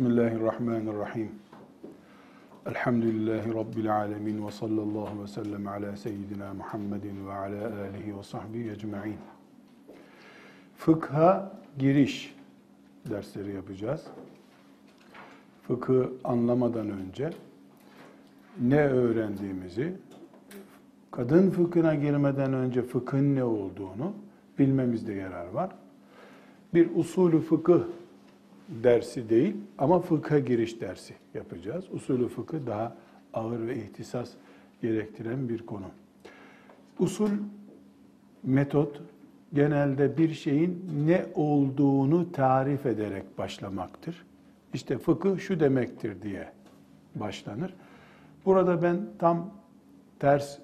Bismillahirrahmanirrahim. Elhamdülillahi Rabbil alemin ve sallallahu ve sellem ala seyyidina Muhammedin ve ala alihi ve sahbihi ecma'in. Fıkha giriş dersleri yapacağız. Fıkı anlamadan önce ne öğrendiğimizi, kadın fıkhına girmeden önce fıkhın ne olduğunu bilmemizde yarar var. Bir usulü fıkıh dersi değil ama fıkha giriş dersi yapacağız. Usulü fıkıh daha ağır ve ihtisas gerektiren bir konu. Usul metot genelde bir şeyin ne olduğunu tarif ederek başlamaktır. İşte fıkıh şu demektir diye başlanır. Burada ben tam ters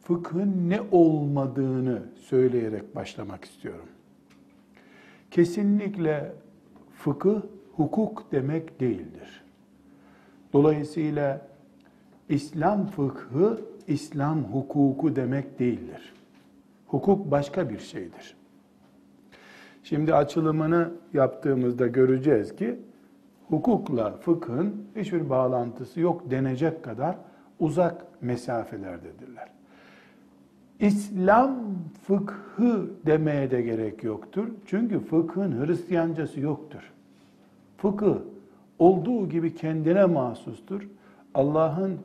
fıkhın ne olmadığını söyleyerek başlamak istiyorum. Kesinlikle fıkıh hukuk demek değildir. Dolayısıyla İslam fıkhı İslam hukuku demek değildir. Hukuk başka bir şeydir. Şimdi açılımını yaptığımızda göreceğiz ki hukukla fıkhın hiçbir bağlantısı yok denecek kadar uzak mesafelerdedirler. İslam fıkhı demeye de gerek yoktur. Çünkü fıkhın Hristiyancası yoktur. Fıkıh olduğu gibi kendine mahsustur. Allah'ın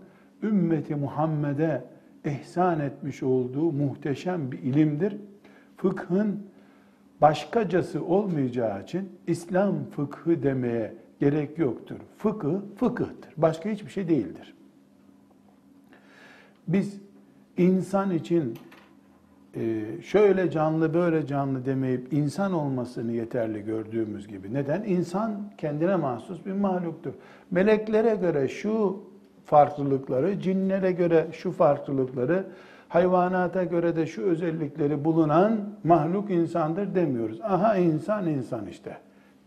ümmeti Muhammed'e ihsan etmiş olduğu muhteşem bir ilimdir. Fıkhın başkacası olmayacağı için İslam fıkhı demeye gerek yoktur. Fıkıh fıkıhtır. Başka hiçbir şey değildir. Biz insan için şöyle canlı böyle canlı demeyip insan olmasını yeterli gördüğümüz gibi. Neden? İnsan kendine mahsus bir mahluktur. Meleklere göre şu farklılıkları, cinlere göre şu farklılıkları, hayvanata göre de şu özellikleri bulunan mahluk insandır demiyoruz. Aha insan insan işte.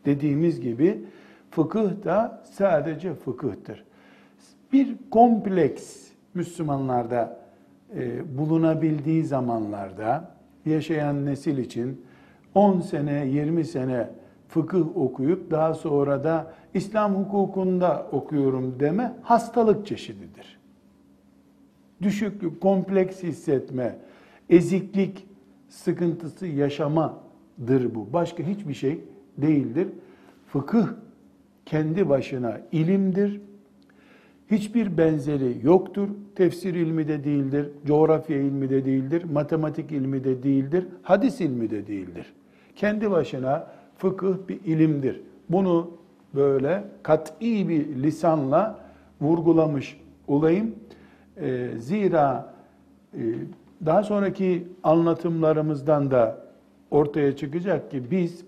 Dediğimiz gibi fıkıh da sadece fıkıhtır. Bir kompleks Müslümanlarda e, bulunabildiği zamanlarda yaşayan nesil için 10 sene, 20 sene fıkıh okuyup daha sonra da İslam hukukunda okuyorum deme hastalık çeşididir. Düşüklük, kompleks hissetme, eziklik sıkıntısı yaşamadır bu. Başka hiçbir şey değildir. Fıkıh kendi başına ilimdir hiçbir benzeri yoktur. Tefsir ilmi de değildir, coğrafya ilmi de değildir, matematik ilmi de değildir, hadis ilmi de değildir. Kendi başına fıkıh bir ilimdir. Bunu böyle kat'i bir lisanla vurgulamış olayım. Ee, zira e, daha sonraki anlatımlarımızdan da ortaya çıkacak ki biz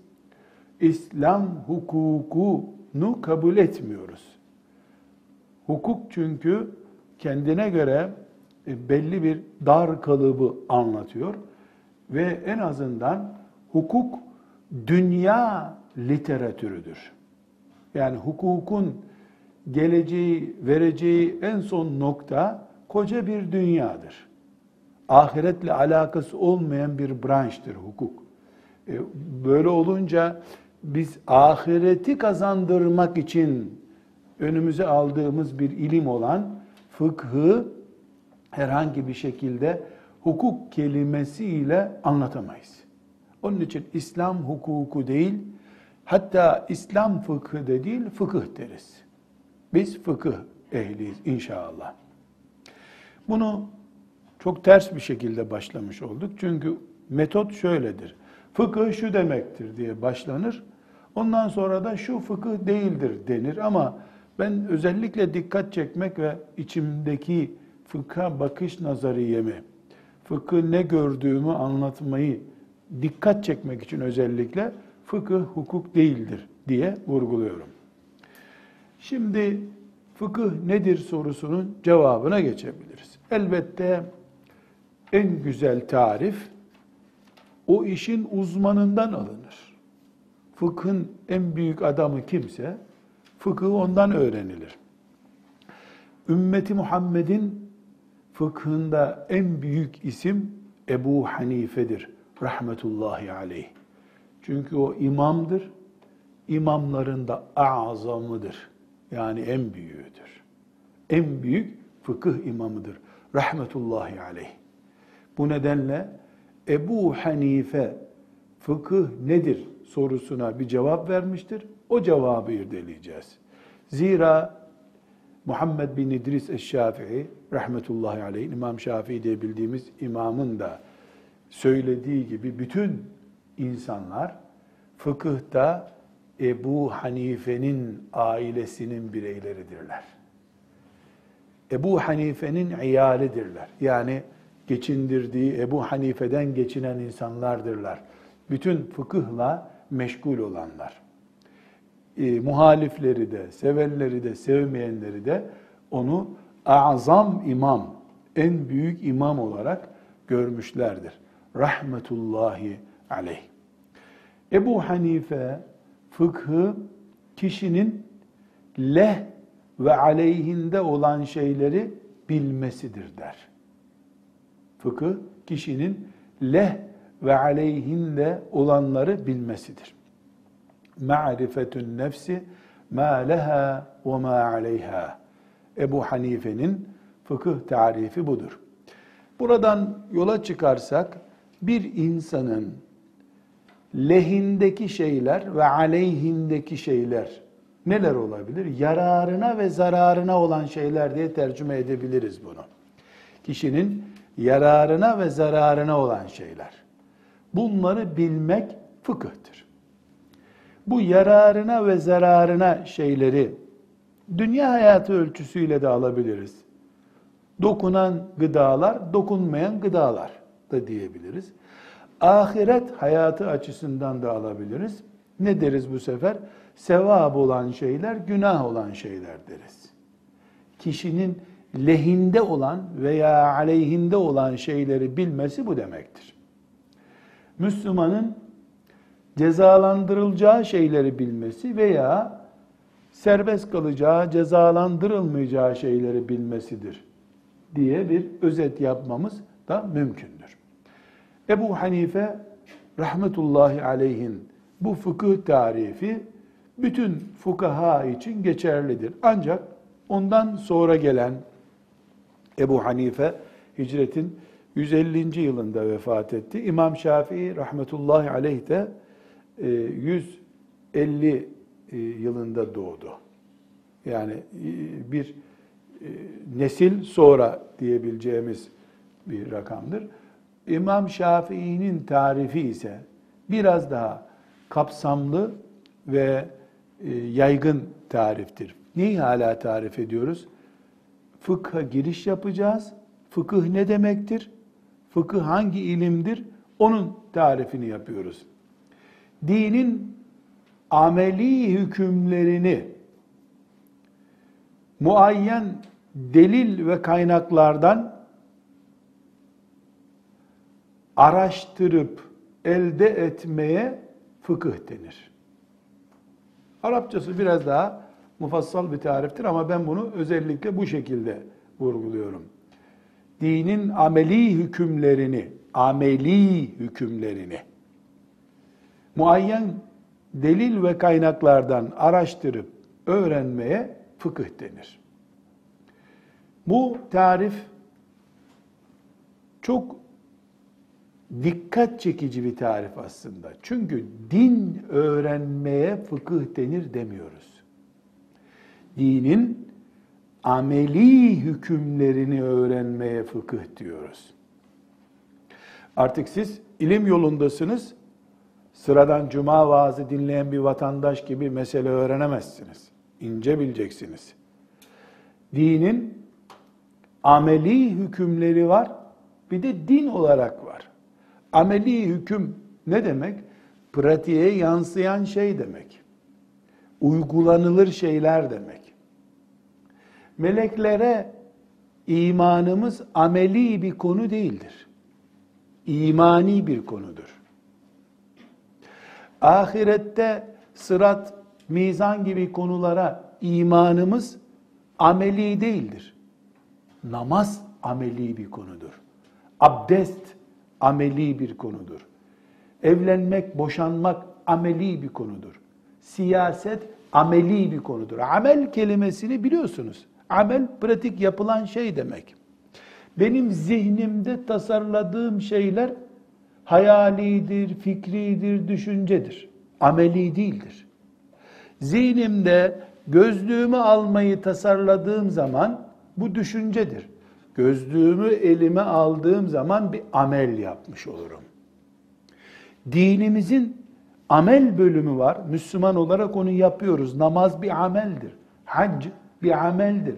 İslam hukukunu kabul etmiyoruz. Hukuk çünkü kendine göre e, belli bir dar kalıbı anlatıyor ve en azından hukuk dünya literatürüdür. Yani hukukun geleceği, vereceği en son nokta koca bir dünyadır. Ahiretle alakası olmayan bir branştır hukuk. E, böyle olunca biz ahireti kazandırmak için önümüze aldığımız bir ilim olan fıkhı herhangi bir şekilde hukuk kelimesiyle anlatamayız. Onun için İslam hukuku değil, hatta İslam fıkhı de değil, fıkıh deriz. Biz fıkıh ehliyiz inşallah. Bunu çok ters bir şekilde başlamış olduk. Çünkü metot şöyledir. Fıkıh şu demektir diye başlanır. Ondan sonra da şu fıkıh değildir denir ama ben özellikle dikkat çekmek ve içimdeki fıkha bakış nazariyemi, fıkı ne gördüğümü anlatmayı dikkat çekmek için özellikle fıkıh hukuk değildir diye vurguluyorum. Şimdi fıkıh nedir sorusunun cevabına geçebiliriz. Elbette en güzel tarif o işin uzmanından alınır. Fıkhın en büyük adamı kimse Fıkıh ondan öğrenilir. Ümmeti Muhammed'in fıkhında en büyük isim Ebu Hanife'dir. Rahmetullahi aleyh. Çünkü o imamdır. imamlarında azamıdır. Yani en büyüğüdür. En büyük fıkıh imamıdır. Rahmetullahi aleyh. Bu nedenle Ebu Hanife fıkıh nedir sorusuna bir cevap vermiştir. O cevabı irdeleyeceğiz. Zira Muhammed bin İdris Eşşafii rahmetullahi aleyh İmam Şafii diye bildiğimiz imamın da söylediği gibi bütün insanlar fıkıhta Ebu Hanife'nin ailesinin bireyleridirler. Ebu Hanife'nin iyalidirler. Yani geçindirdiği Ebu Hanife'den geçinen insanlardırlar. Bütün fıkıhla meşgul olanlar. E, muhalifleri de, sevenleri de, sevmeyenleri de onu azam imam, en büyük imam olarak görmüşlerdir. Rahmetullahi aleyh. Ebu Hanife fıkhı kişinin leh ve aleyhinde olan şeyleri bilmesidir der. Fıkıh kişinin leh ve aleyhinde olanları bilmesidir. Ma'rifetün nefsi ma leha ve ma aleyha. Ebu Hanife'nin fıkıh tarifi budur. Buradan yola çıkarsak bir insanın lehindeki şeyler ve aleyhindeki şeyler neler olabilir? Yararına ve zararına olan şeyler diye tercüme edebiliriz bunu. Kişinin yararına ve zararına olan şeyler. Bunları bilmek fıkıhtır. Bu yararına ve zararına şeyleri dünya hayatı ölçüsüyle de alabiliriz. Dokunan gıdalar, dokunmayan gıdalar da diyebiliriz. Ahiret hayatı açısından da alabiliriz. Ne deriz bu sefer? Sevap olan şeyler, günah olan şeyler deriz. Kişinin lehinde olan veya aleyhinde olan şeyleri bilmesi bu demektir. Müslümanın cezalandırılacağı şeyleri bilmesi veya serbest kalacağı, cezalandırılmayacağı şeyleri bilmesidir diye bir özet yapmamız da mümkündür. Ebu Hanife rahmetullahi aleyhin bu fıkıh tarifi bütün fukaha için geçerlidir. Ancak ondan sonra gelen Ebu Hanife hicretin 150. yılında vefat etti. İmam Şafii rahmetullahi aleyh de 150 e, e, yılında doğdu. Yani e, bir nesil sonra diyebileceğimiz bir rakamdır. İmam Şafii'nin tarifi ise biraz daha kapsamlı ve yaygın tariftir. Neyi hala tarif ediyoruz? Fıkha giriş yapacağız. Fıkıh ne demektir? Fıkıh hangi ilimdir? Onun tarifini yapıyoruz. Dinin ameli hükümlerini muayyen delil ve kaynaklardan araştırıp elde etmeye fıkıh denir. Arapçası biraz daha mufassal bir tariftir ama ben bunu özellikle bu şekilde vurguluyorum. Dinin ameli hükümlerini, ameli hükümlerini muayyen delil ve kaynaklardan araştırıp öğrenmeye fıkıh denir. Bu tarif çok dikkat çekici bir tarif aslında. Çünkü din öğrenmeye fıkıh denir demiyoruz. Dinin ameli hükümlerini öğrenmeye fıkıh diyoruz. Artık siz ilim yolundasınız. Sıradan cuma vaazı dinleyen bir vatandaş gibi mesele öğrenemezsiniz. İnce bileceksiniz. Dinin ameli hükümleri var, bir de din olarak var. Ameli hüküm ne demek? Pratiğe yansıyan şey demek. Uygulanılır şeyler demek. Meleklere imanımız ameli bir konu değildir. İmani bir konudur. Ahirette sırat, mizan gibi konulara imanımız ameli değildir. Namaz ameli bir konudur. Abdest ameli bir konudur. Evlenmek, boşanmak ameli bir konudur. siyaset ameli bir konudur. Amel kelimesini biliyorsunuz. Amel pratik yapılan şey demek. Benim zihnimde tasarladığım şeyler hayalidir, fikridir, düşüncedir. Ameli değildir. Zihnimde gözlüğümü almayı tasarladığım zaman bu düşüncedir. Gözlüğümü elime aldığım zaman bir amel yapmış olurum. Dinimizin amel bölümü var. Müslüman olarak onu yapıyoruz. Namaz bir ameldir. Hac bir ameldir.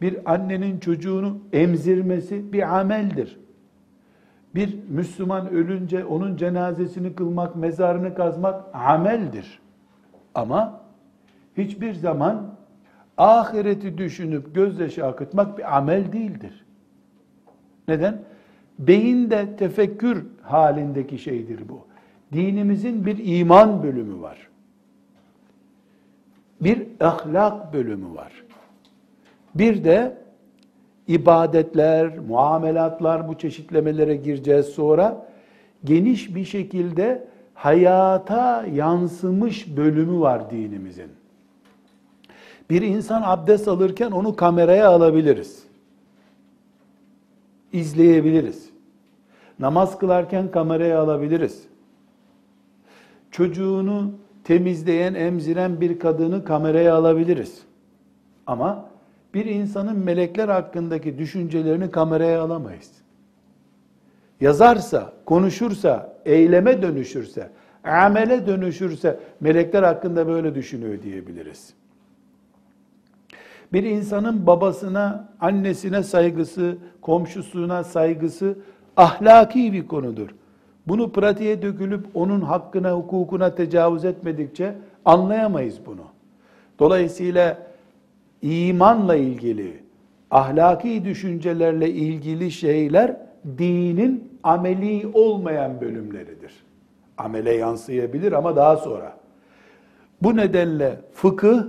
Bir annenin çocuğunu emzirmesi bir ameldir. Bir Müslüman ölünce onun cenazesini kılmak, mezarını kazmak ameldir. Ama hiçbir zaman ahireti düşünüp gözyaşı akıtmak bir amel değildir. Neden? Beyinde tefekkür halindeki şeydir bu. Dinimizin bir iman bölümü var. Bir ahlak bölümü var. Bir de ibadetler, muamelatlar bu çeşitlemelere gireceğiz sonra. Geniş bir şekilde hayata yansımış bölümü var dinimizin. Bir insan abdest alırken onu kameraya alabiliriz. İzleyebiliriz. Namaz kılarken kameraya alabiliriz. Çocuğunu temizleyen, emziren bir kadını kameraya alabiliriz. Ama bir insanın melekler hakkındaki düşüncelerini kameraya alamayız. Yazarsa, konuşursa, eyleme dönüşürse, amele dönüşürse melekler hakkında böyle düşünüyor diyebiliriz. Bir insanın babasına, annesine saygısı, komşusuna saygısı ahlaki bir konudur. Bunu pratiğe dökülüp onun hakkına, hukukuna tecavüz etmedikçe anlayamayız bunu. Dolayısıyla imanla ilgili, ahlaki düşüncelerle ilgili şeyler dinin ameli olmayan bölümleridir. Amele yansıyabilir ama daha sonra. Bu nedenle fıkıh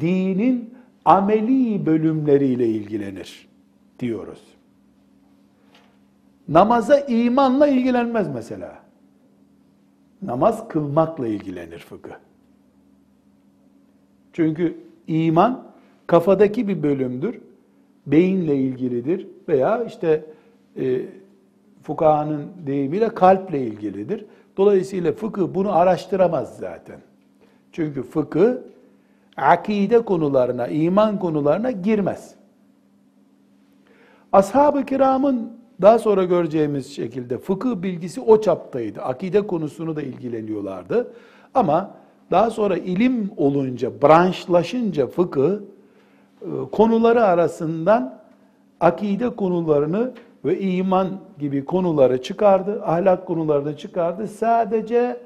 dinin ameli bölümleriyle ilgilenir diyoruz. Namaza imanla ilgilenmez mesela. Namaz kılmakla ilgilenir fıkıh. Çünkü iman kafadaki bir bölümdür. Beyinle ilgilidir veya işte e, fukahanın deyimiyle kalple ilgilidir. Dolayısıyla fıkıh bunu araştıramaz zaten. Çünkü fıkıh akide konularına, iman konularına girmez. Ashab-ı kiramın daha sonra göreceğimiz şekilde fıkıh bilgisi o çaptaydı. Akide konusunu da ilgileniyorlardı. Ama daha sonra ilim olunca, branşlaşınca fıkıh konuları arasından akide konularını ve iman gibi konuları çıkardı, ahlak konuları da çıkardı. Sadece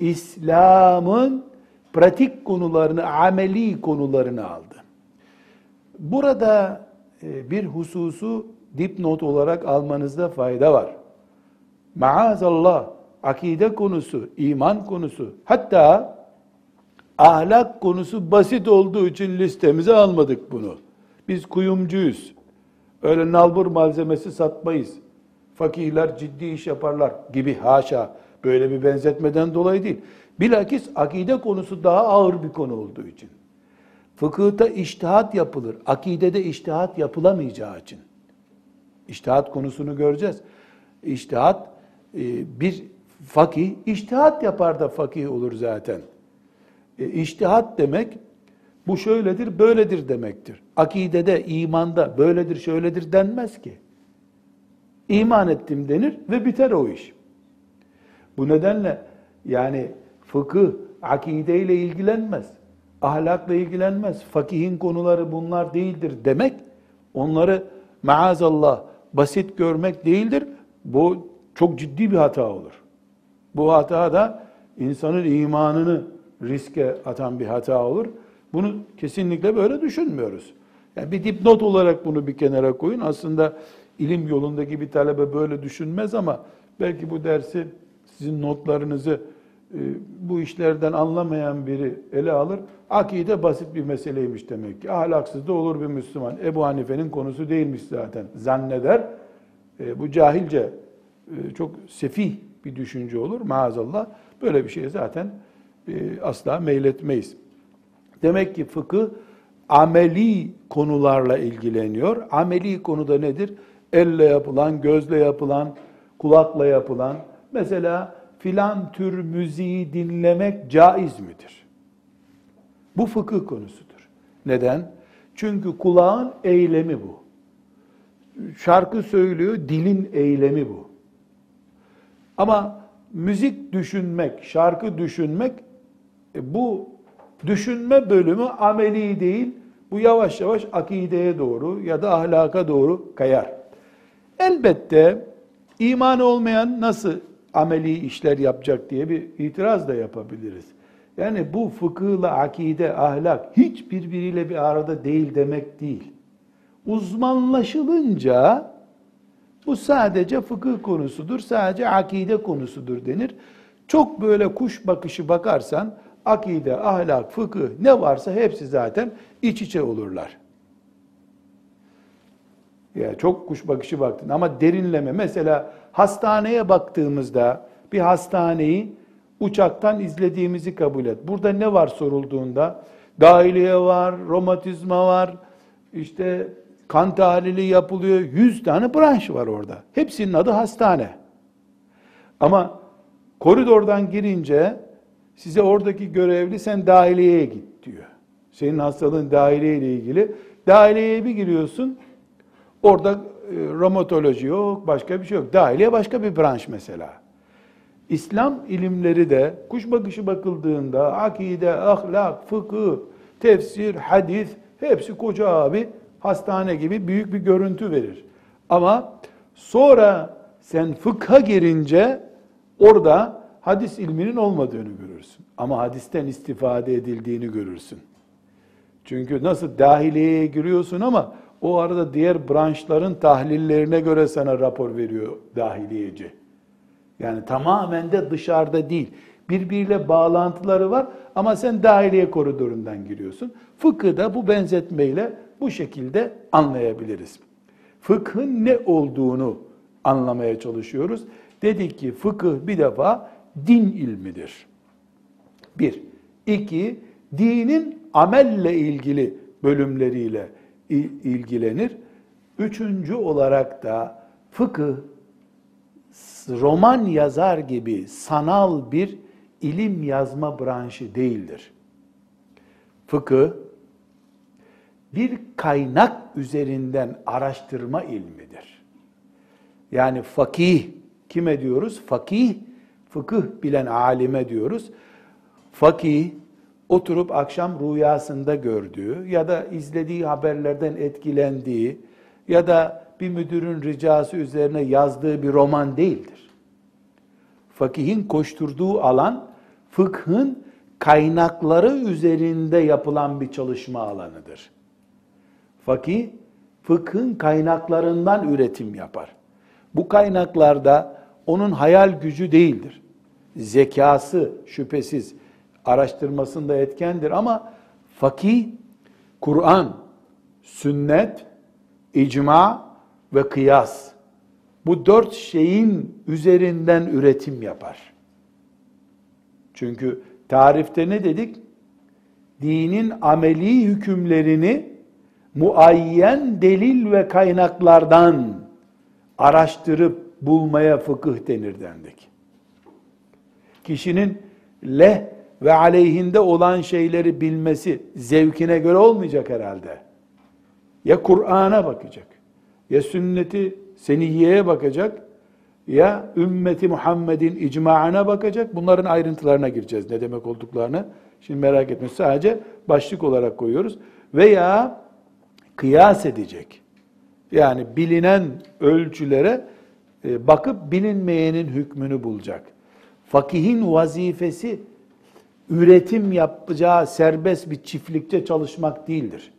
İslam'ın pratik konularını, ameli konularını aldı. Burada e, bir hususu dipnot olarak almanızda fayda var. Maazallah akide konusu, iman konusu, hatta ahlak konusu basit olduğu için listemize almadık bunu. Biz kuyumcuyuz. Öyle nalbur malzemesi satmayız. Fakihler ciddi iş yaparlar gibi haşa. Böyle bir benzetmeden dolayı değil. Bilakis akide konusu daha ağır bir konu olduğu için. Fıkıhta iştihat yapılır. Akidede iştihat yapılamayacağı için. İştihat konusunu göreceğiz. İştihat e, bir fakih iştihat yapar da fakih olur zaten. E, demek bu şöyledir, böyledir demektir. Akidede, imanda böyledir, şöyledir denmez ki. İman ettim denir ve biter o iş. Bu nedenle yani fıkıh akideyle ilgilenmez. Ahlakla ilgilenmez. Fakihin konuları bunlar değildir demek onları maazallah basit görmek değildir. Bu çok ciddi bir hata olur. Bu hata da insanın imanını riske atan bir hata olur. Bunu kesinlikle böyle düşünmüyoruz. Yani bir dipnot olarak bunu bir kenara koyun. Aslında ilim yolundaki bir talebe böyle düşünmez ama belki bu dersi sizin notlarınızı e, bu işlerden anlamayan biri ele alır. Akide basit bir meseleymiş demek ki. Ahlaksız da olur bir Müslüman. Ebu Hanife'nin konusu değilmiş zaten. Zanneder. E, bu cahilce e, çok sefih bir düşünce olur maazallah. Böyle bir şey zaten asla meyletmeyiz. Demek ki fıkıh ameli konularla ilgileniyor. Ameli konuda nedir? Elle yapılan, gözle yapılan, kulakla yapılan. Mesela filan tür müziği dinlemek caiz midir? Bu fıkıh konusudur. Neden? Çünkü kulağın eylemi bu. Şarkı söylüyor, dilin eylemi bu. Ama müzik düşünmek, şarkı düşünmek e, bu düşünme bölümü ameli değil. Bu yavaş yavaş akideye doğru ya da ahlaka doğru kayar. Elbette iman olmayan nasıl ameli işler yapacak diye bir itiraz da yapabiliriz. Yani bu fıkıhla akide, ahlak hiç birbiriyle bir arada değil demek değil. Uzmanlaşılınca bu sadece fıkıh konusudur, sadece akide konusudur denir. Çok böyle kuş bakışı bakarsan akide, ahlak, fıkıh ne varsa hepsi zaten iç içe olurlar. Ya çok kuş bakışı baktın ama derinleme. Mesela hastaneye baktığımızda bir hastaneyi uçaktan izlediğimizi kabul et. Burada ne var sorulduğunda? Dahiliye var, romatizma var, işte kan tahlili yapılıyor. Yüz tane branş var orada. Hepsinin adı hastane. Ama koridordan girince size oradaki görevli sen dahiliyeye git diyor. Senin hastalığın dahiliye ilgili. Dahiliyeye bir giriyorsun. Orada e, romatoloji yok, başka bir şey yok. Dahiliye başka bir branş mesela. İslam ilimleri de kuş bakışı bakıldığında akide, ahlak, fıkıh, tefsir, hadis hepsi koca abi hastane gibi büyük bir görüntü verir. Ama sonra sen fıkha girince orada hadis ilminin olmadığını görürsün. Ama hadisten istifade edildiğini görürsün. Çünkü nasıl dahiliyeye giriyorsun ama o arada diğer branşların tahlillerine göre sana rapor veriyor dahiliyeci. Yani tamamen de dışarıda değil. Birbiriyle bağlantıları var ama sen dahiliye koridorundan giriyorsun. Fıkıh da bu benzetmeyle bu şekilde anlayabiliriz. Fıkhın ne olduğunu anlamaya çalışıyoruz. Dedik ki fıkıh bir defa din ilmidir. Bir. İki, dinin amelle ilgili bölümleriyle ilgilenir. Üçüncü olarak da fıkıh roman yazar gibi sanal bir ilim yazma branşı değildir. Fıkıh bir kaynak üzerinden araştırma ilmidir. Yani fakih kime diyoruz? Fakih, fıkıh bilen alime diyoruz. Fakih, oturup akşam rüyasında gördüğü ya da izlediği haberlerden etkilendiği ya da bir müdürün ricası üzerine yazdığı bir roman değildir. Fakihin koşturduğu alan fıkhın kaynakları üzerinde yapılan bir çalışma alanıdır. Fakih fıkhın kaynaklarından üretim yapar. Bu kaynaklarda onun hayal gücü değildir. Zekası şüphesiz araştırmasında etkendir ama fakih Kur'an, sünnet, icma ve kıyas bu dört şeyin üzerinden üretim yapar. Çünkü tarifte ne dedik? Dinin ameli hükümlerini muayyen delil ve kaynaklardan araştırıp bulmaya fıkıh denir dendik. Kişinin leh ve aleyhinde olan şeyleri bilmesi zevkine göre olmayacak herhalde. Ya Kur'an'a bakacak, ya sünneti seniyeye bakacak, ya ümmeti Muhammed'in icmaına bakacak. Bunların ayrıntılarına gireceğiz ne demek olduklarını. Şimdi merak etmeyin. Sadece başlık olarak koyuyoruz. Veya kıyas edecek. Yani bilinen ölçülere bakıp bilinmeyenin hükmünü bulacak. Fakihin vazifesi üretim yapacağı serbest bir çiftlikte çalışmak değildir.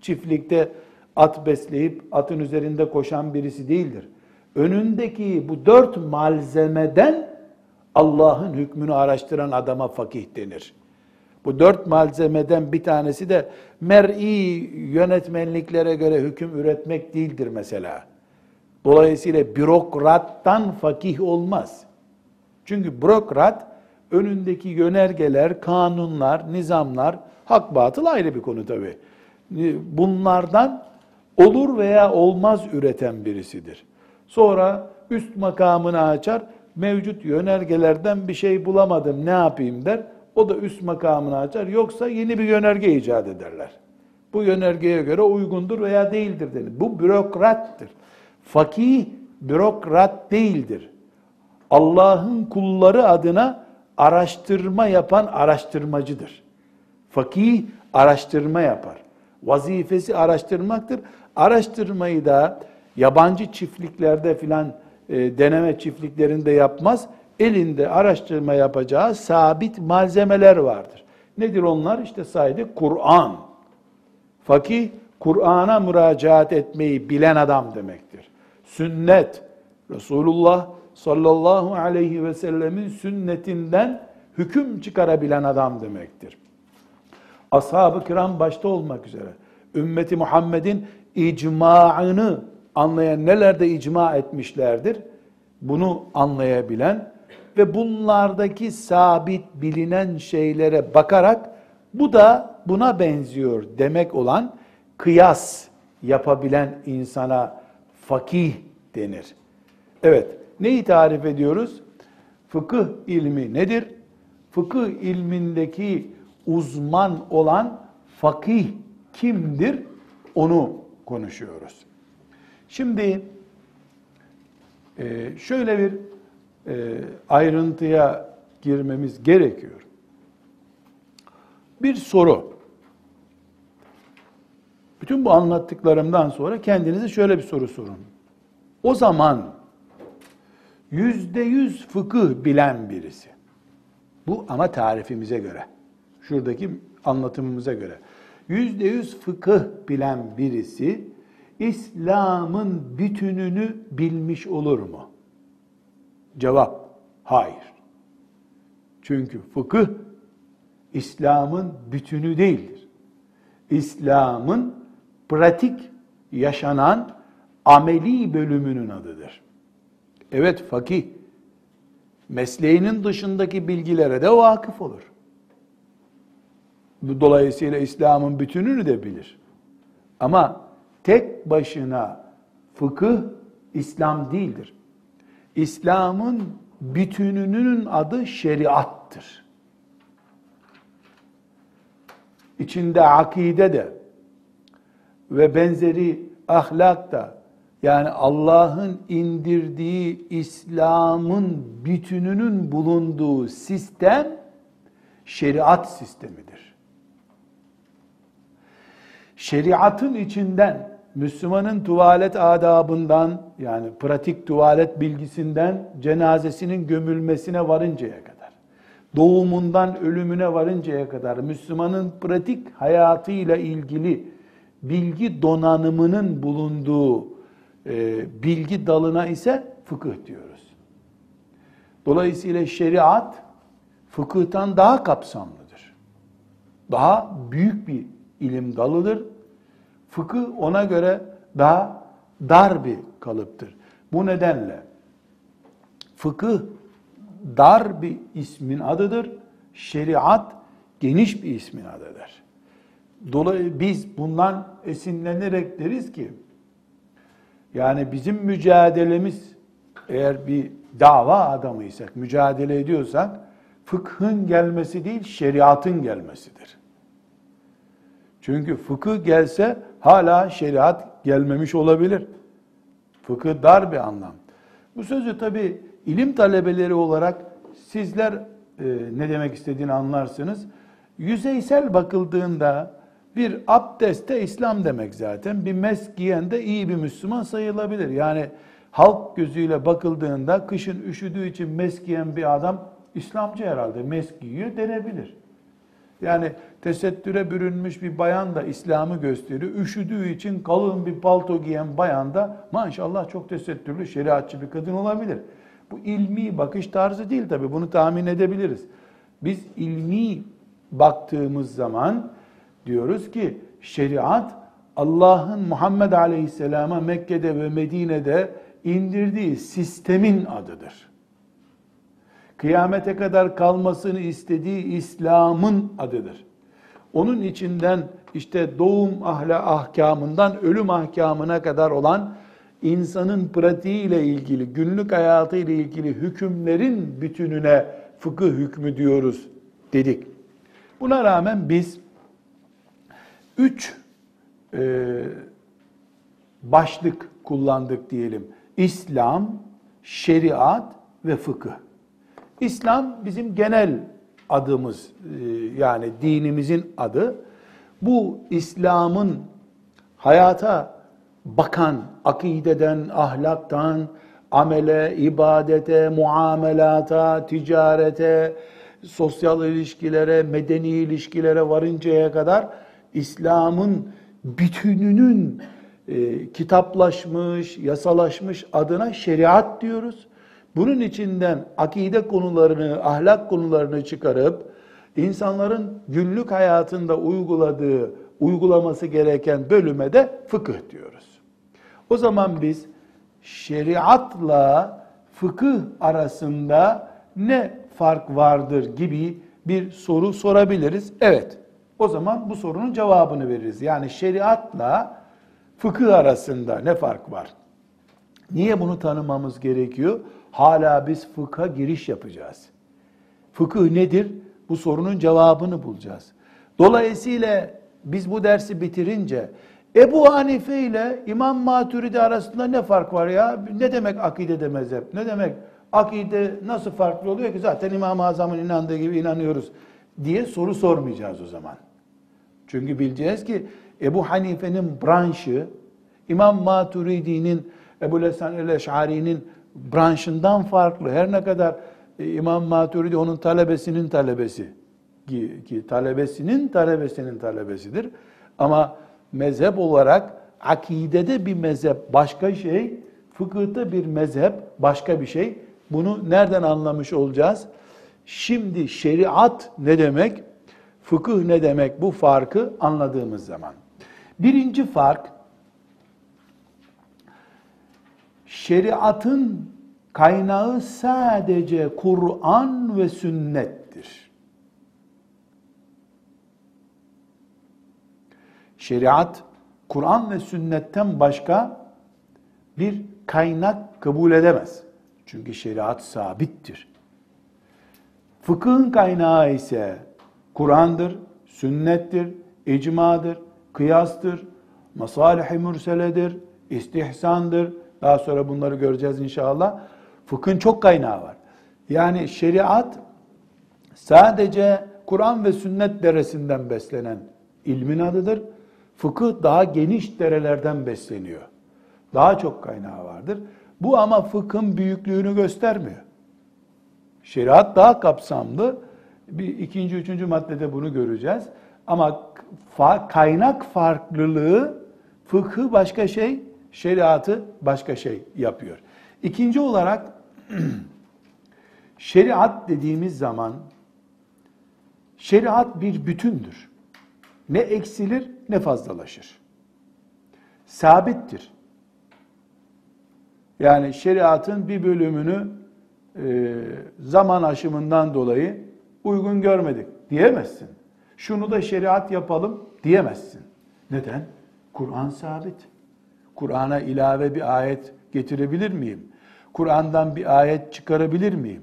Çiftlikte at besleyip atın üzerinde koşan birisi değildir. Önündeki bu dört malzemeden Allah'ın hükmünü araştıran adama fakih denir. Bu dört malzemeden bir tanesi de mer'i yönetmenliklere göre hüküm üretmek değildir mesela. Dolayısıyla bürokrattan fakih olmaz. Çünkü bürokrat önündeki yönergeler, kanunlar, nizamlar, hak batıl ayrı bir konu tabii. Bunlardan olur veya olmaz üreten birisidir. Sonra üst makamını açar, mevcut yönergelerden bir şey bulamadım ne yapayım der. O da üst makamını açar. Yoksa yeni bir yönerge icat ederler. Bu yönergeye göre uygundur veya değildir denir. Bu bürokrattır. Fakih bürokrat değildir. Allah'ın kulları adına araştırma yapan araştırmacıdır. Fakih araştırma yapar. Vazifesi araştırmaktır. Araştırmayı da yabancı çiftliklerde filan e, deneme çiftliklerinde yapmaz. Elinde araştırma yapacağı sabit malzemeler vardır. Nedir onlar? İşte saydı Kur'an. Fakih Kur'an'a müracaat etmeyi bilen adam demektir. Sünnet Resulullah sallallahu aleyhi ve sellemin sünnetinden hüküm çıkarabilen adam demektir. Ashab-ı kiram başta olmak üzere ümmeti Muhammed'in icmaını anlayan nelerde icma etmişlerdir? Bunu anlayabilen ve bunlardaki sabit bilinen şeylere bakarak bu da buna benziyor demek olan kıyas yapabilen insana fakih denir. Evet, neyi tarif ediyoruz? Fıkıh ilmi nedir? Fıkıh ilmindeki uzman olan fakih kimdir? Onu konuşuyoruz. Şimdi e, şöyle bir e, ayrıntıya girmemiz gerekiyor. Bir soru. Bu anlattıklarımdan sonra kendinize şöyle bir soru sorun. O zaman yüzde yüz fıkıh bilen birisi. Bu ama tarifimize göre. Şuradaki anlatımımıza göre. Yüzde yüz fıkıh bilen birisi İslam'ın bütününü bilmiş olur mu? Cevap, hayır. Çünkü fıkıh İslam'ın bütünü değildir. İslam'ın pratik yaşanan ameli bölümünün adıdır. Evet fakih mesleğinin dışındaki bilgilere de vakıf olur. Dolayısıyla İslam'ın bütününü de bilir. Ama tek başına fıkıh İslam değildir. İslam'ın bütününün adı şeriattır. İçinde akide de ve benzeri ahlak da yani Allah'ın indirdiği İslam'ın bütününün bulunduğu sistem şeriat sistemidir. Şeriatın içinden Müslümanın tuvalet adabından yani pratik tuvalet bilgisinden cenazesinin gömülmesine varıncaya kadar, doğumundan ölümüne varıncaya kadar Müslümanın pratik hayatıyla ilgili bilgi donanımının bulunduğu e, bilgi dalına ise fıkıh diyoruz. Dolayısıyla şeriat fıkıhtan daha kapsamlıdır. Daha büyük bir ilim dalıdır. Fıkıh ona göre daha dar bir kalıptır. Bu nedenle fıkıh dar bir ismin adıdır. Şeriat geniş bir ismin adıdır. Dolayısıyla biz bundan esinlenerek deriz ki yani bizim mücadelemiz eğer bir dava adamıysak, mücadele ediyorsak fıkhın gelmesi değil şeriatın gelmesidir. Çünkü fıkıh gelse hala şeriat gelmemiş olabilir. Fıkıh dar bir anlam. Bu sözü tabi ilim talebeleri olarak sizler e, ne demek istediğini anlarsınız. Yüzeysel bakıldığında bir abdeste İslam demek zaten. Bir mesk giyen de iyi bir Müslüman sayılabilir. Yani halk gözüyle bakıldığında kışın üşüdüğü için mesk giyen bir adam İslamcı herhalde mesk giyiyor denebilir. Yani tesettüre bürünmüş bir bayan da İslam'ı gösteriyor. Üşüdüğü için kalın bir palto giyen bayan da maşallah çok tesettürlü şeriatçı bir kadın olabilir. Bu ilmi bakış tarzı değil tabi bunu tahmin edebiliriz. Biz ilmi baktığımız zaman diyoruz ki şeriat Allah'ın Muhammed Aleyhisselam'a Mekke'de ve Medine'de indirdiği sistemin adıdır. kıyamete kadar kalmasını istediği İslam'ın adıdır. Onun içinden işte doğum ahla ahkamından ölüm ahkamına kadar olan insanın pratiğiyle ilgili, günlük hayatı ile ilgili hükümlerin bütününe fıkıh hükmü diyoruz dedik. Buna rağmen biz üç e, başlık kullandık diyelim. İslam, şeriat ve fıkıh. İslam bizim genel adımız e, yani dinimizin adı. Bu İslam'ın hayata bakan, akideden, ahlaktan, amele, ibadete, muamelata, ticarete, sosyal ilişkilere, medeni ilişkilere varıncaya kadar İslam'ın bütününün e, kitaplaşmış, yasalaşmış adına şeriat diyoruz. Bunun içinden akide konularını, ahlak konularını çıkarıp insanların günlük hayatında uyguladığı, uygulaması gereken bölüme de fıkıh diyoruz. O zaman biz şeriatla fıkıh arasında ne fark vardır gibi bir soru sorabiliriz. Evet. O zaman bu sorunun cevabını veririz. Yani şeriatla fıkıh arasında ne fark var? Niye bunu tanımamız gerekiyor? Hala biz fıkha giriş yapacağız. Fıkıh nedir? Bu sorunun cevabını bulacağız. Dolayısıyla biz bu dersi bitirince Ebu Hanife ile İmam Maturidi arasında ne fark var ya? Ne demek akide mezhep? Ne demek akide nasıl farklı oluyor ki? Zaten İmam-ı Azam'ın inandığı gibi inanıyoruz diye soru sormayacağız o zaman. Çünkü bileceğiz ki Ebu Hanife'nin branşı, İmam Maturidi'nin, Ebu Lesan el-Eş'ari'nin branşından farklı. Her ne kadar e, İmam Maturidi onun talebesinin talebesi ki, ki talebesinin talebesinin talebesidir. Ama mezhep olarak akidede bir mezhep başka şey, fıkıhta bir mezhep başka bir şey. Bunu nereden anlamış olacağız? Şimdi şeriat ne demek? Fıkıh ne demek? Bu farkı anladığımız zaman. Birinci fark şeriatın kaynağı sadece Kur'an ve sünnettir. Şeriat Kur'an ve sünnetten başka bir kaynak kabul edemez. Çünkü şeriat sabittir. Fıkhın kaynağı ise Kur'an'dır, sünnettir, icmadır, kıyastır, masalih-i mürseledir, istihsandır. Daha sonra bunları göreceğiz inşallah. Fıkhın çok kaynağı var. Yani şeriat sadece Kur'an ve sünnet deresinden beslenen ilmin adıdır. Fıkıh daha geniş derelerden besleniyor. Daha çok kaynağı vardır. Bu ama fıkhın büyüklüğünü göstermiyor. Şeriat daha kapsamlı. Bir ikinci, üçüncü maddede bunu göreceğiz. Ama kaynak farklılığı fıkhı başka şey, şeriatı başka şey yapıyor. İkinci olarak şeriat dediğimiz zaman şeriat bir bütündür. Ne eksilir ne fazlalaşır. Sabittir. Yani şeriatın bir bölümünü e, zaman aşımından dolayı uygun görmedik diyemezsin. Şunu da şeriat yapalım diyemezsin. Neden? Kur'an sabit. Kur'an'a ilave bir ayet getirebilir miyim? Kur'an'dan bir ayet çıkarabilir miyim?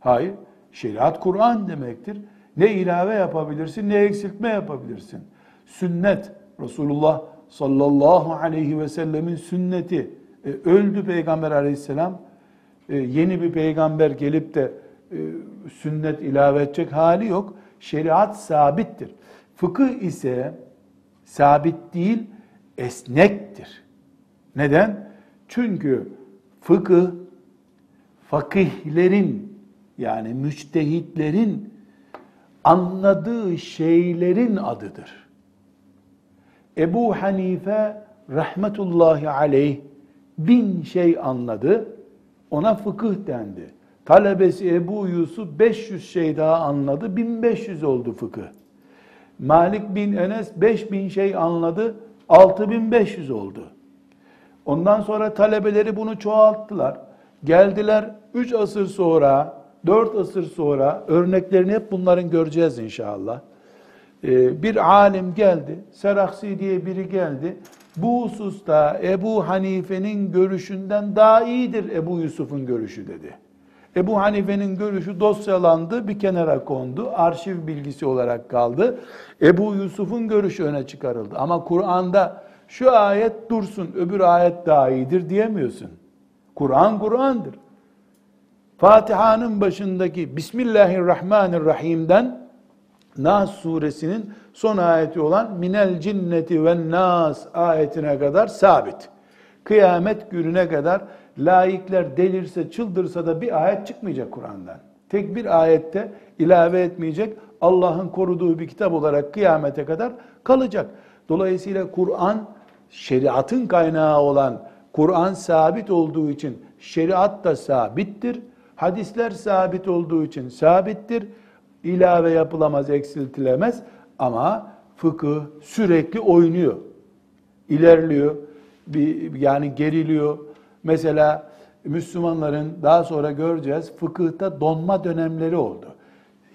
Hayır. Şeriat Kur'an demektir. Ne ilave yapabilirsin ne eksiltme yapabilirsin. Sünnet Resulullah sallallahu aleyhi ve sellemin sünneti. E, öldü Peygamber aleyhisselam. E, yeni bir peygamber gelip de e, sünnet ilave edecek hali yok. Şeriat sabittir. Fıkıh ise sabit değil, esnektir. Neden? Çünkü fıkıh fakihlerin yani müçtehitlerin anladığı şeylerin adıdır. Ebu Hanife rahmetullahi aleyh bin şey anladı. Ona fıkıh dendi. Talebesi Ebu Yusuf 500 şey daha anladı. 1500 oldu fıkıh. Malik bin Enes 5000 şey anladı. 6500 oldu. Ondan sonra talebeleri bunu çoğalttılar. Geldiler 3 asır sonra dört asır sonra örneklerini hep bunların göreceğiz inşallah. Ee, bir alim geldi, Seraksi diye biri geldi. Bu hususta Ebu Hanife'nin görüşünden daha iyidir Ebu Yusuf'un görüşü dedi. Ebu Hanife'nin görüşü dosyalandı, bir kenara kondu, arşiv bilgisi olarak kaldı. Ebu Yusuf'un görüşü öne çıkarıldı. Ama Kur'an'da şu ayet dursun, öbür ayet daha iyidir diyemiyorsun. Kur'an Kur'an'dır. Fatiha'nın başındaki Bismillahirrahmanirrahim'den Nas suresinin son ayeti olan minel cinneti ve nas ayetine kadar sabit. Kıyamet gününe kadar laikler delirse, çıldırsa da bir ayet çıkmayacak Kur'an'dan. Tek bir ayette ilave etmeyecek. Allah'ın koruduğu bir kitap olarak kıyamete kadar kalacak. Dolayısıyla Kur'an şeriatın kaynağı olan Kur'an sabit olduğu için şeriat da sabittir. Hadisler sabit olduğu için sabittir. İlave yapılamaz, eksiltilemez ama fıkıh sürekli oynuyor. İlerliyor, bir, yani geriliyor. Mesela Müslümanların daha sonra göreceğiz fıkıhta donma dönemleri oldu.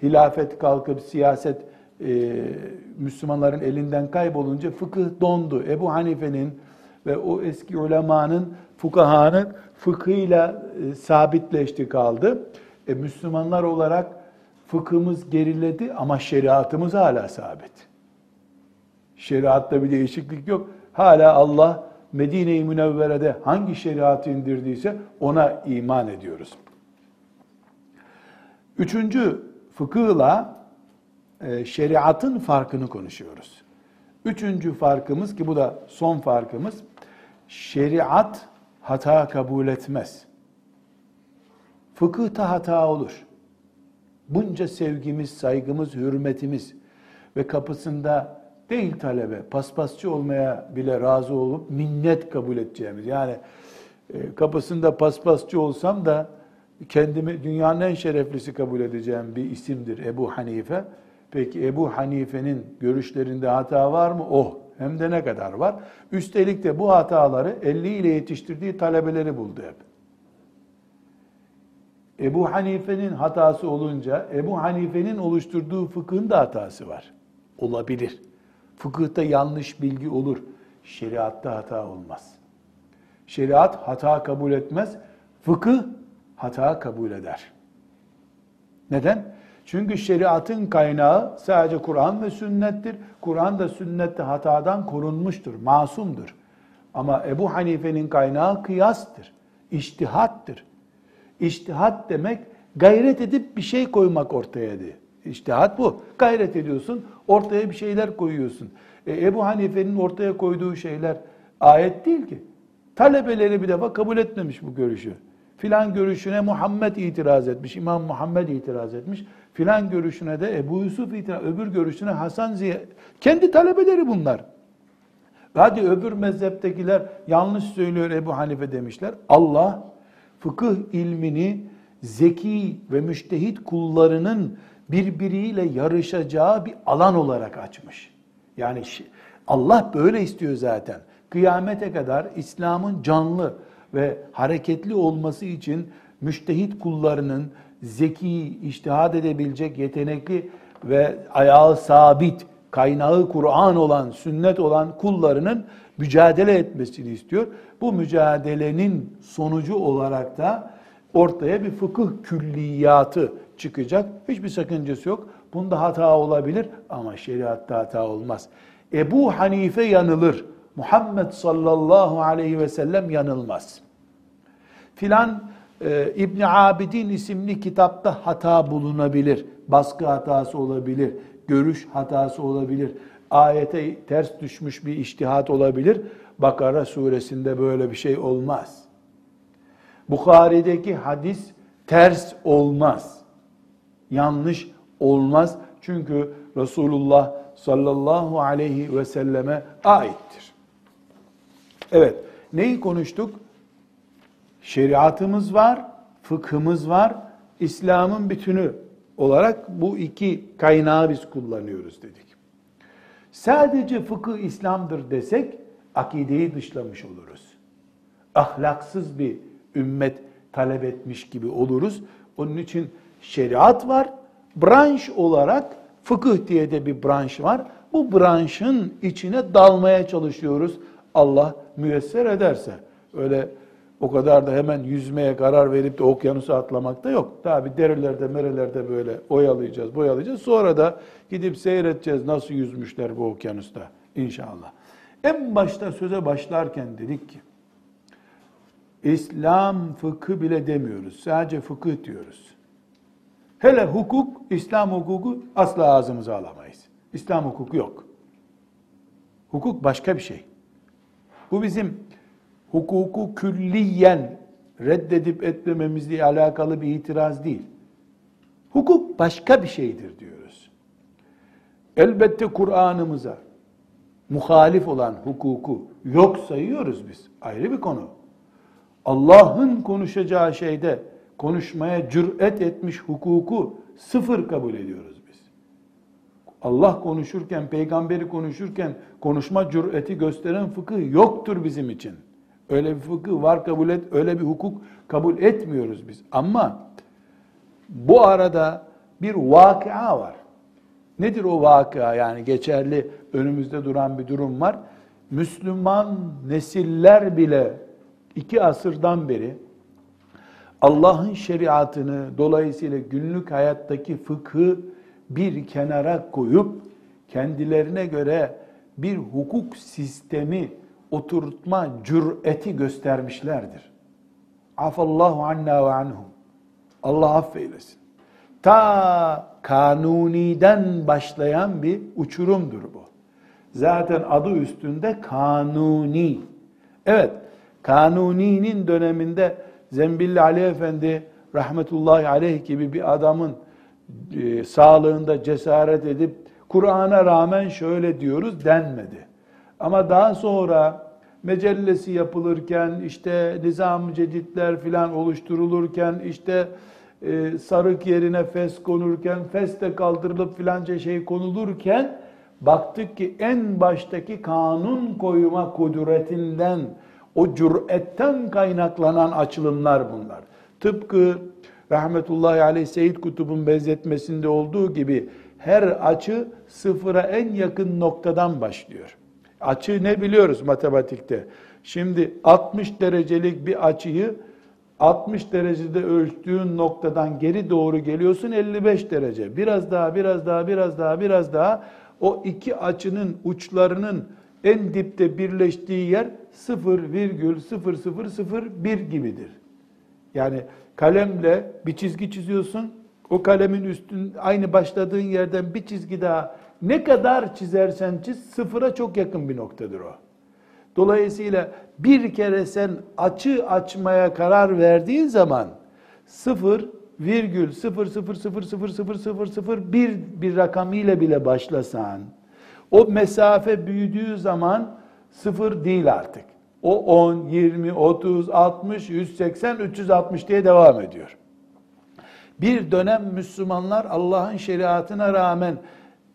Hilafet kalkıp siyaset e, Müslümanların elinden kaybolunca fıkıh dondu. Ebu Hanife'nin ve o eski ulemanın, fukahanın fıkhıyla e, sabitleşti kaldı. E, Müslümanlar olarak fıkhımız geriledi ama şeriatımız hala sabit. Şeriatta bir değişiklik yok. Hala Allah Medine-i Münevvere'de hangi şeriatı indirdiyse ona iman ediyoruz. Üçüncü fıkıhla e, şeriatın farkını konuşuyoruz. Üçüncü farkımız ki bu da son farkımız, şeriat hata kabul etmez. Fıkıhta hata olur. Bunca sevgimiz, saygımız, hürmetimiz ve kapısında değil talebe, paspasçı olmaya bile razı olup minnet kabul edeceğimiz. Yani e, kapısında paspasçı olsam da kendimi dünyanın en şereflisi kabul edeceğim bir isimdir Ebu Hanife. Peki Ebu Hanife'nin görüşlerinde hata var mı? Oh, hem de ne kadar var. Üstelik de bu hataları 50 ile yetiştirdiği talebeleri buldu hep. Ebu Hanife'nin hatası olunca Ebu Hanife'nin oluşturduğu fıkhın da hatası var. Olabilir. Fıkıhta yanlış bilgi olur. Şeriatta hata olmaz. Şeriat hata kabul etmez. Fıkıh hata kabul eder. Neden? Çünkü şeriatın kaynağı sadece Kur'an ve sünnettir. Kur'an da sünnette hatadan korunmuştur, masumdur. Ama Ebu Hanife'nin kaynağı kıyastır, iştihattır. İştihat demek gayret edip bir şey koymak ortaya diye. İştihat bu. Gayret ediyorsun, ortaya bir şeyler koyuyorsun. E, Ebu Hanife'nin ortaya koyduğu şeyler ayet değil ki. Talebeleri bir defa kabul etmemiş bu görüşü. Filan görüşüne Muhammed itiraz etmiş, İmam Muhammed itiraz etmiş. Filan görüşüne de Ebu Yusuf itiraz, öbür görüşüne Hasan Ziya. Kendi talebeleri bunlar. Hadi öbür mezheptekiler yanlış söylüyor Ebu Hanife demişler. Allah fıkıh ilmini zeki ve müştehit kullarının birbiriyle yarışacağı bir alan olarak açmış. Yani Allah böyle istiyor zaten. Kıyamete kadar İslam'ın canlı ve hareketli olması için müştehit kullarının zeki, iştihad edebilecek, yetenekli ve ayağı sabit, kaynağı Kur'an olan, sünnet olan kullarının mücadele etmesini istiyor. Bu mücadelenin sonucu olarak da ortaya bir fıkıh külliyatı çıkacak. Hiçbir sakıncası yok. Bunda hata olabilir ama şeriatta hata olmaz. Ebu Hanife yanılır. Muhammed sallallahu aleyhi ve sellem yanılmaz. Filan e, İbn Abidin isimli kitapta hata bulunabilir. Baskı hatası olabilir. Görüş hatası olabilir. Ayete ters düşmüş bir iştihat olabilir. Bakara suresinde böyle bir şey olmaz. Bukhari'deki hadis ters olmaz. Yanlış olmaz. Çünkü Resulullah sallallahu aleyhi ve selleme aittir. Evet, neyi konuştuk? Şeriatımız var, fıkhımız var, İslam'ın bütünü olarak bu iki kaynağı biz kullanıyoruz dedik. Sadece fıkıh İslam'dır desek akideyi dışlamış oluruz. Ahlaksız bir ümmet talep etmiş gibi oluruz. Onun için şeriat var. Branş olarak fıkıh diye de bir branş var. Bu branşın içine dalmaya çalışıyoruz. Allah müyesser ederse. Öyle o kadar da hemen yüzmeye karar verip de okyanusa atlamak da yok. Bir derelerde merelerde böyle oyalayacağız, boyalayacağız. Sonra da gidip seyredeceğiz nasıl yüzmüşler bu okyanusta inşallah. En başta söze başlarken dedik ki, İslam fıkı bile demiyoruz. Sadece fıkıh diyoruz. Hele hukuk, İslam hukuku asla ağzımıza alamayız. İslam hukuku yok. Hukuk başka bir şey. Bu bizim hukuku külliyen reddedip etmememizle alakalı bir itiraz değil. Hukuk başka bir şeydir diyoruz. Elbette Kur'an'ımıza muhalif olan hukuku yok sayıyoruz biz. Ayrı bir konu. Allah'ın konuşacağı şeyde konuşmaya cüret etmiş hukuku sıfır kabul ediyoruz biz. Allah konuşurken, peygamberi konuşurken konuşma cüreti gösteren fıkıh yoktur bizim için. Öyle bir fıkıh var kabul et, öyle bir hukuk kabul etmiyoruz biz. Ama bu arada bir vakıa var. Nedir o vakıa? Yani geçerli önümüzde duran bir durum var. Müslüman nesiller bile iki asırdan beri Allah'ın şeriatını dolayısıyla günlük hayattaki fıkhı bir kenara koyup kendilerine göre bir hukuk sistemi oturtma cüreti göstermişlerdir. Afallahu anna ve anhum. Allah affeylesin. Ta kanuniden başlayan bir uçurumdur bu. Zaten adı üstünde kanuni. Evet, kanuninin döneminde Zembilli Ali Efendi rahmetullahi aleyh gibi bir adamın e, sağlığında cesaret edip Kur'an'a rağmen şöyle diyoruz denmedi. Ama daha sonra mecellesi yapılırken, işte nizam ceditler filan oluşturulurken, işte e, sarık yerine fes konurken, fes de kaldırılıp filanca şey konulurken, baktık ki en baştaki kanun koyma kudretinden, o cüretten kaynaklanan açılımlar bunlar. Tıpkı rahmetullahi aleyh Seyyid Kutub'un benzetmesinde olduğu gibi her açı sıfıra en yakın noktadan başlıyor. Açı ne biliyoruz matematikte? Şimdi 60 derecelik bir açıyı 60 derecede ölçtüğün noktadan geri doğru geliyorsun 55 derece. Biraz daha, biraz daha, biraz daha, biraz daha o iki açının uçlarının en dipte birleştiği yer 0,0001 gibidir. Yani kalemle bir çizgi çiziyorsun. O kalemin üstün aynı başladığın yerden bir çizgi daha ne kadar çizersen çiz sıfıra çok yakın bir noktadır o. Dolayısıyla bir kere sen açı açmaya karar verdiğin zaman sıfır virgül sıfır sıfır sıfır sıfır sıfır sıfır sıfır bir bir rakamıyla bile başlasan o mesafe büyüdüğü zaman sıfır değil artık. O 10, 20, 30, 60, 180, 360 diye devam ediyor. Bir dönem Müslümanlar Allah'ın şeriatına rağmen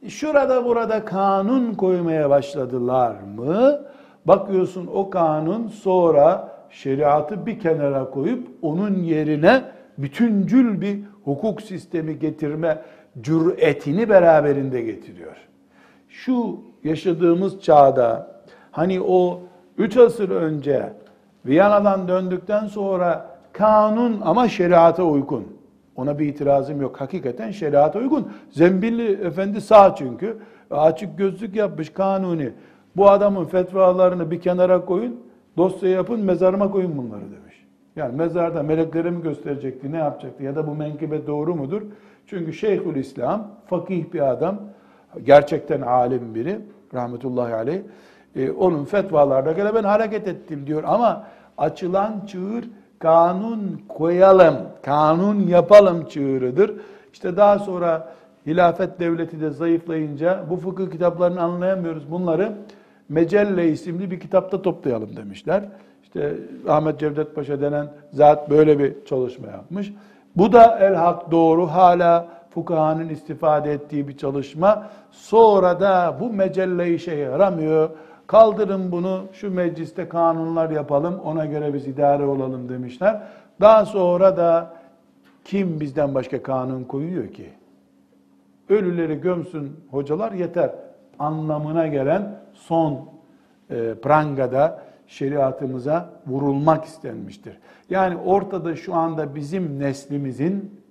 şurada burada kanun koymaya başladılar mı? Bakıyorsun o kanun sonra şeriatı bir kenara koyup onun yerine bütüncül bir hukuk sistemi getirme cüretini beraberinde getiriyor. Şu yaşadığımız çağda hani o üç asır önce Viyana'dan döndükten sonra kanun ama şeriata uygun. Ona bir itirazım yok. Hakikaten şeriata uygun. Zembilli efendi sağ çünkü. Açık gözlük yapmış kanuni. Bu adamın fetvalarını bir kenara koyun. Dosya yapın mezarıma koyun bunları demiş. Yani mezarda meleklere mi gösterecekti, ne yapacaktı ya da bu menkıbe doğru mudur? Çünkü Şeyhül İslam, fakih bir adam, gerçekten alim biri, rahmetullahi aleyh. E, onun fetvalarına göre ben hareket ettim diyor. Ama açılan çığır kanun koyalım, kanun yapalım çığırıdır. İşte daha sonra hilafet devleti de zayıflayınca bu fıkıh kitaplarını anlayamıyoruz. Bunları Mecelle isimli bir kitapta toplayalım demişler. İşte Ahmet Cevdet Paşa denen zat böyle bir çalışma yapmış. Bu da el hak doğru hala fukahanın istifade ettiği bir çalışma. Sonra da bu mecelle işe yaramıyor. Kaldırın bunu şu mecliste kanunlar yapalım ona göre biz idare olalım demişler. Daha sonra da Kim bizden başka kanun koyuyor ki? Ölüleri gömsün hocalar yeter anlamına gelen son e, prangada şeriatımıza vurulmak istenmiştir. Yani ortada şu anda bizim neslimizin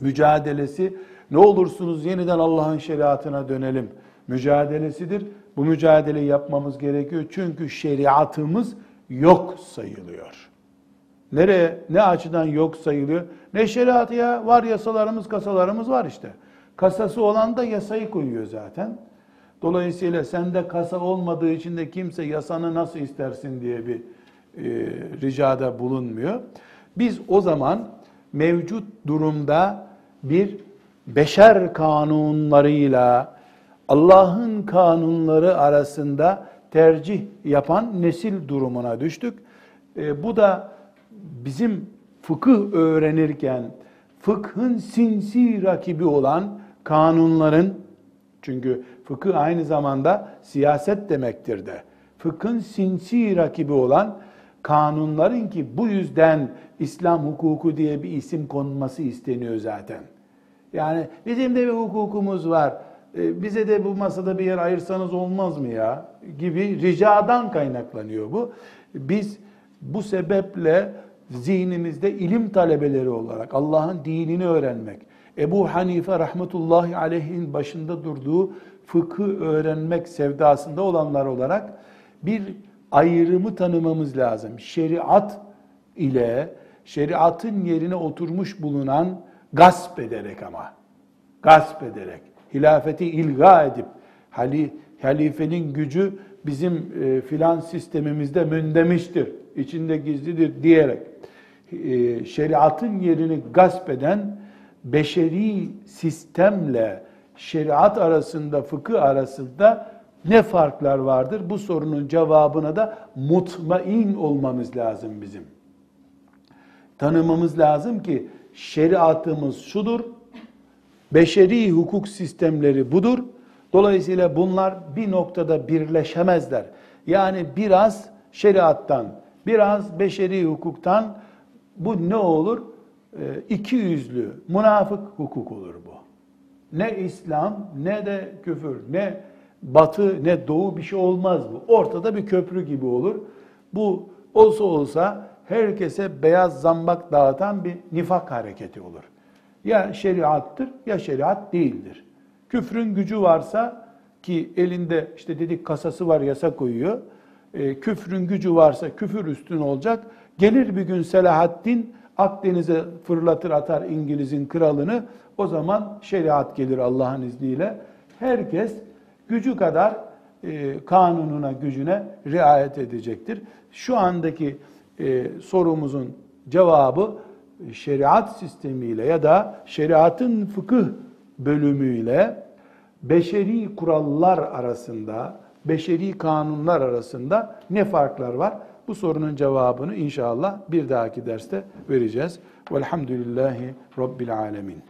mücadelesi ne olursunuz yeniden Allah'ın şeriatına dönelim mücadelesidir. Bu mücadeleyi yapmamız gerekiyor çünkü şeriatımız yok sayılıyor. Nereye, ne açıdan yok sayılıyor? Ne şeriatı ya? Var yasalarımız, kasalarımız var işte. Kasası olan da yasayı koyuyor zaten. Dolayısıyla sende kasa olmadığı için de kimse yasanı nasıl istersin diye bir e, ricada bulunmuyor. Biz o zaman mevcut durumda bir beşer kanunlarıyla Allah'ın kanunları arasında tercih yapan nesil durumuna düştük. E, bu da bizim fıkıh öğrenirken fıkhın sinsi rakibi olan kanunların çünkü fıkıh aynı zamanda siyaset demektir de. Fıkhın sinsi rakibi olan kanunların ki bu yüzden İslam hukuku diye bir isim konması isteniyor zaten. Yani bizim de bir hukukumuz var. E, bize de bu masada bir yer ayırsanız olmaz mı ya? Gibi ricadan kaynaklanıyor bu. Biz bu sebeple zihnimizde ilim talebeleri olarak Allah'ın dinini öğrenmek, Ebu Hanife rahmetullahi aleyhin başında durduğu fıkı öğrenmek sevdasında olanlar olarak bir ayrımı tanımamız lazım. Şeriat ile şeriatın yerine oturmuş bulunan gasp ederek ama gasp ederek hilafeti ilga edip hali, halifenin gücü bizim e, filan sistemimizde mündemiştir, içinde gizlidir diyerek e, şeriatın yerini gasp eden beşeri sistemle şeriat arasında, fıkıh arasında ne farklar vardır? Bu sorunun cevabına da mutmain olmamız lazım bizim. Tanımamız lazım ki şeriatımız şudur, beşeri hukuk sistemleri budur. Dolayısıyla bunlar bir noktada birleşemezler. Yani biraz şeriattan, biraz beşeri hukuktan bu ne olur? Ee, iki yüzlü, münafık hukuk olur bu. Ne İslam, ne de küfür, ne batı, ne doğu bir şey olmaz bu. Ortada bir köprü gibi olur. Bu olsa olsa herkese beyaz zambak dağıtan bir nifak hareketi olur. Ya şeriattır ya şeriat değildir. Küfrün gücü varsa ki elinde işte dedik kasası var yasa koyuyor. E, küfrün gücü varsa küfür üstün olacak. Gelir bir gün Selahaddin Akdeniz'e fırlatır atar İngiliz'in kralını. O zaman şeriat gelir Allah'ın izniyle. Herkes gücü kadar e, kanununa, gücüne riayet edecektir. Şu andaki e, sorumuzun cevabı şeriat sistemiyle ya da şeriatın fıkıh bölümüyle beşeri kurallar arasında, beşeri kanunlar arasında ne farklar var? Bu sorunun cevabını inşallah bir dahaki derste vereceğiz. Velhamdülillahi Rabbil Alemin.